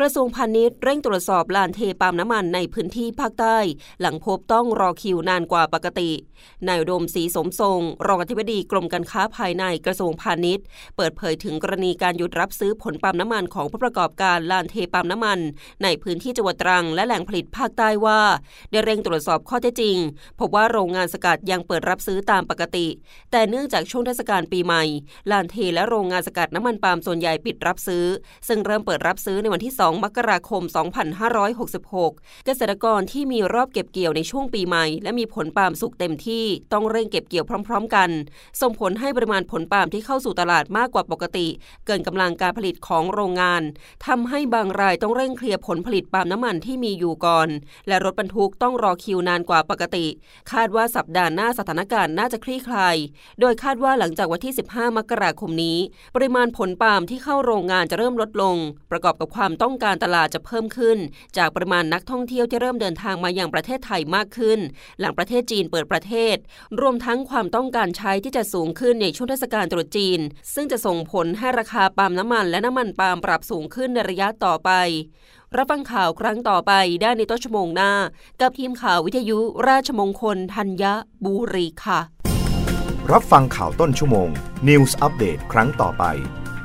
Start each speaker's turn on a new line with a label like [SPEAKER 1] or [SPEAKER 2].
[SPEAKER 1] กระทรวงพาณิชย์เร่งตรวจสอบลานเทปาล์มน้ำมันในพื้นที่ภาคใต้ หลังพบต้องรอคิวนานกว่าปกติ นายอุดมศรีสมทรง รองอธิบดีกรมการค้าภายในกระทรวงพาณิชย์ เปิดเผยถึงกรณีการหยุดรับซื้อผลปาล์มน้ำมันของผู้ประกอบการลานเทปาล์มน้ำมัน ในพื้นที่จังหวัดตรังและแหล่งผลิตภาคใต้ว่า ได้เร่งตรวจสอบข้อเท็จจริง พบว่าโรงงานสกัดยังเปิดรับซื้อตามปกติ แต่เนื่องจากช่วงเทศกาลปีใหม่ลานเทและโรงงานสกัดน้ำมันปาล์มส่วนใหญ่ปิดรับซื้อ ซึ่งเริ่มเปิดรับซื้อในวันที่2 2 มกราคม 2566 เกษตรกรที่มีรอบเก็บเกี่ยวในช่วงปีใหม่ และมีผลปาล์มสุกเต็มที่ต้องเร่งเก็บเกี่ยวพร้อม ๆ กัน ส่งผลให้ปริมาณผลปาล์มที่เข้าสู่ตลาดมากกว่าปกติ เกินกำลังการผลิตของโรงงานทำให้บางรายต้องเร่งเคลียร์ผลผลิตปาล์มน้ำมันที่มีอยู่ก่อน และรถบรรทุกต้องรอคิวนานกว่าปกติ คาดว่าสัปดาห์หน้าสถานการณ์น่าจะคลี่คลาย โดยคาดว่าหลังจากวันที่ 15 มกราคมนี้ ปริมาณผลปาล์มที่เข้าโรงงานจะเริ่มลดลง ประกอบกับความต้องต้องการตลาดจะเพิ่มขึ้น จากปริมาณนักท่องเที่ยวที่เริ่มเดินทางมาอย่างประเทศไทยมากขึ้น หลังประเทศจีนเปิดประเทศ รวมทั้งความต้องการใช้ที่จะสูงขึ้นในช่วงเทศกาลตรุษจีน ซึ่งจะส่งผลให้ราคาปาล์มน้ำมันและน้ำมันปาล์มปรับสูงขึ้นในระยะต่อไป รับฟังข่าวครั้งต่อไปได้ในต้นชั่วโมงหน้า กับทีมข่าววิทยุราชมงคลธัญบุรีค่ะ
[SPEAKER 2] รับฟังข่าวต้นชั่วโมง News อัปเดตครั้งต่อไป